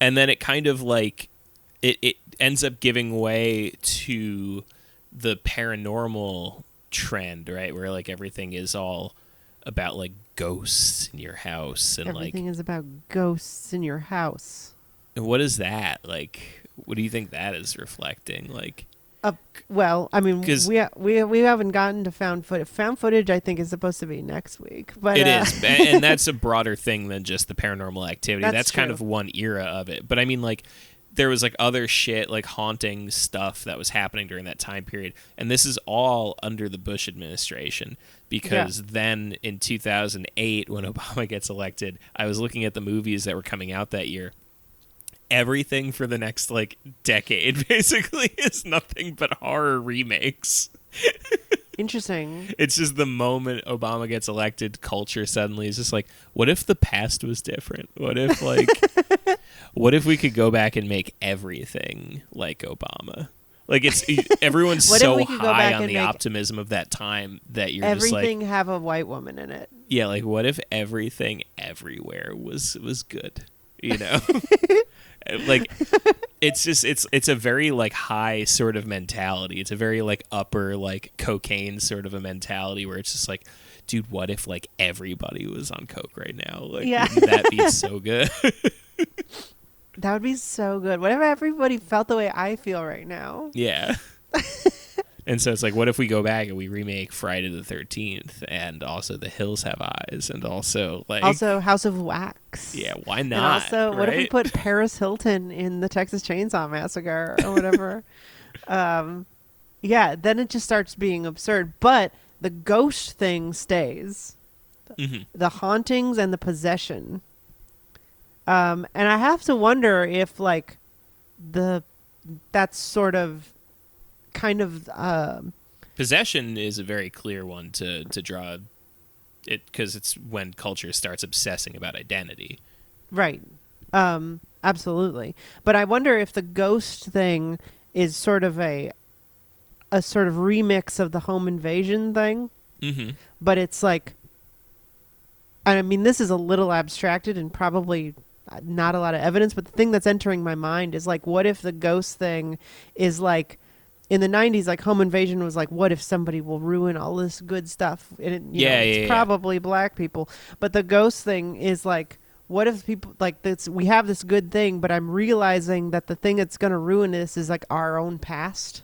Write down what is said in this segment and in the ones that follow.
and then it kind of like it it ends up giving way to the paranormal trend, right? Where like everything is all about like ghosts in your house and Everything like everything is about ghosts in your house. And what is that? Like what do you think that is reflecting? Like Uh, well, I mean, we we we haven't gotten to found footage. Found footage, I think, is supposed to be next week. But It uh, is, and, that's a broader thing than just the paranormal activity. That's That's, kind of one era of it. But I mean, like, there was like other shit, like haunting stuff that was happening during that time period, and this is all under the Bush administration. Because then in 2008, when Obama gets elected, I was looking at the movies that were coming out that year. Everything for the next like decade basically is nothing but horror remakes. interesting. It's just the moment Obama gets elected, culture suddenly is just like, what if the past was different? What if like, what if we could go back and make everything like Obama? Like it's everyone's so high on the optimism of that time that you're just like, Everything have a white woman in it. yeah, like what if everything everywhere was was good? You know? like it's just it's it's a very like high sort of mentality. It's a very like upper like cocaine sort of a mentality where it's just like dude, what if like everybody was on coke right now? Like Yeah. wouldn't that be so good? That would be so good. What if everybody felt the way I feel right now? yeah. And so it's like, what if we go back and we remake Friday the Thirteenth, and also The Hills Have Eyes, and also like, Also, House of Wax. yeah, why And not? also, what if we put Paris Hilton in the Texas Chainsaw Massacre or whatever? um, yeah, then it just starts being absurd. But the ghost thing stays. Mhm. The hauntings and the possession. Um, and I have to wonder if like the that's sort of kind of um possession is a very clear one to to draw it because it's when culture starts obsessing about identity Right. Um, absolutely. But I wonder if the ghost thing is sort of a a sort of remix of the home invasion thing, mm-hmm. but it's like I mean this is a little abstracted and probably uh, not a lot of evidence, but the thing that's entering my mind is like what if the ghost thing is like in the 90s like home invasion was like what if somebody will ruin all this good stuff? And it, you know, Yeah, it's yeah, yeah. probably black people. But the ghost thing is like what if people like this we have this good thing but i'm realizing that the thing that's going to ruin this is like our own past.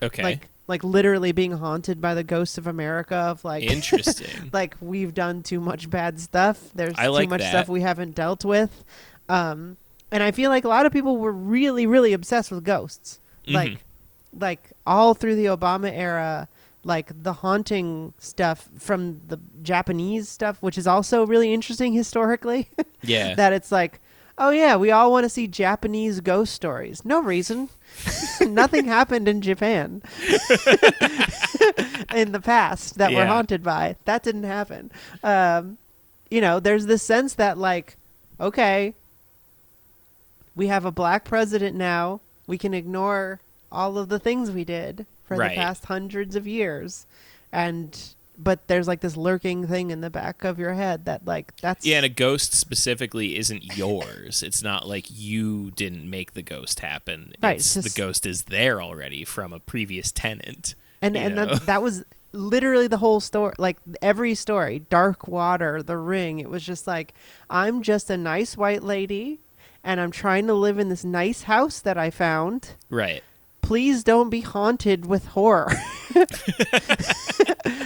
Okay. Like like literally being haunted by the ghosts of america of like interesting. like we've done too much bad stuff. There's I too like much that. stuff we haven't dealt with. Um and i feel like a lot of people were really really obsessed with ghosts. Mhm. like like all through the obama era like the haunting stuff from the japanese stuff which is also really interesting historically yeah. that it's like oh yeah we all want to see japanese ghost stories. No reason. Nothing happened in japan in the past that we're haunted by. That didn't happen. Um, you know there's this sense that like okay we have a black president now. We can ignore all of the things we did for Right. the past hundreds of years. And but there's like this lurking thing in the back of your head that like that's yeah and a ghost specifically isn't yours. It's not like you didn't make the ghost happen. Right, it's, it's just- the ghost is there already from a previous tenant and and that, that was literally the whole story like every story dark water the ring. It was just like i'm just a nice white lady and i'm trying to live in this nice house that i found. Right please don't be haunted with horror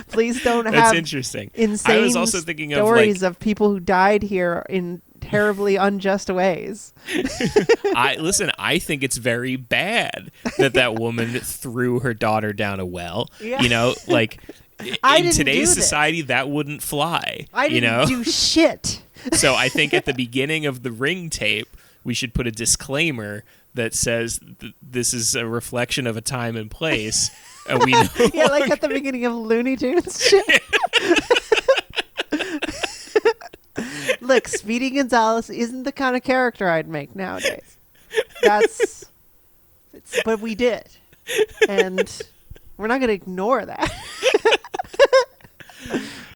please don't have that's interesting insane i was also thinking of like stories of people who died here in terribly unjust ways I listen. I think it's very bad that that woman threw her daughter down a well. Yeah. You know, like in today's society, that wouldn't fly. i you didn't know, do shit so I think at the beginning of the ring tape, we should put a disclaimer that says th- this is a reflection of a time and place, and we know. yeah like at the beginning of looney tunes shit. Look speedy gonzalez isn't the kind of character i'd make nowadays. That's it's, but we did. And we're not going to ignore that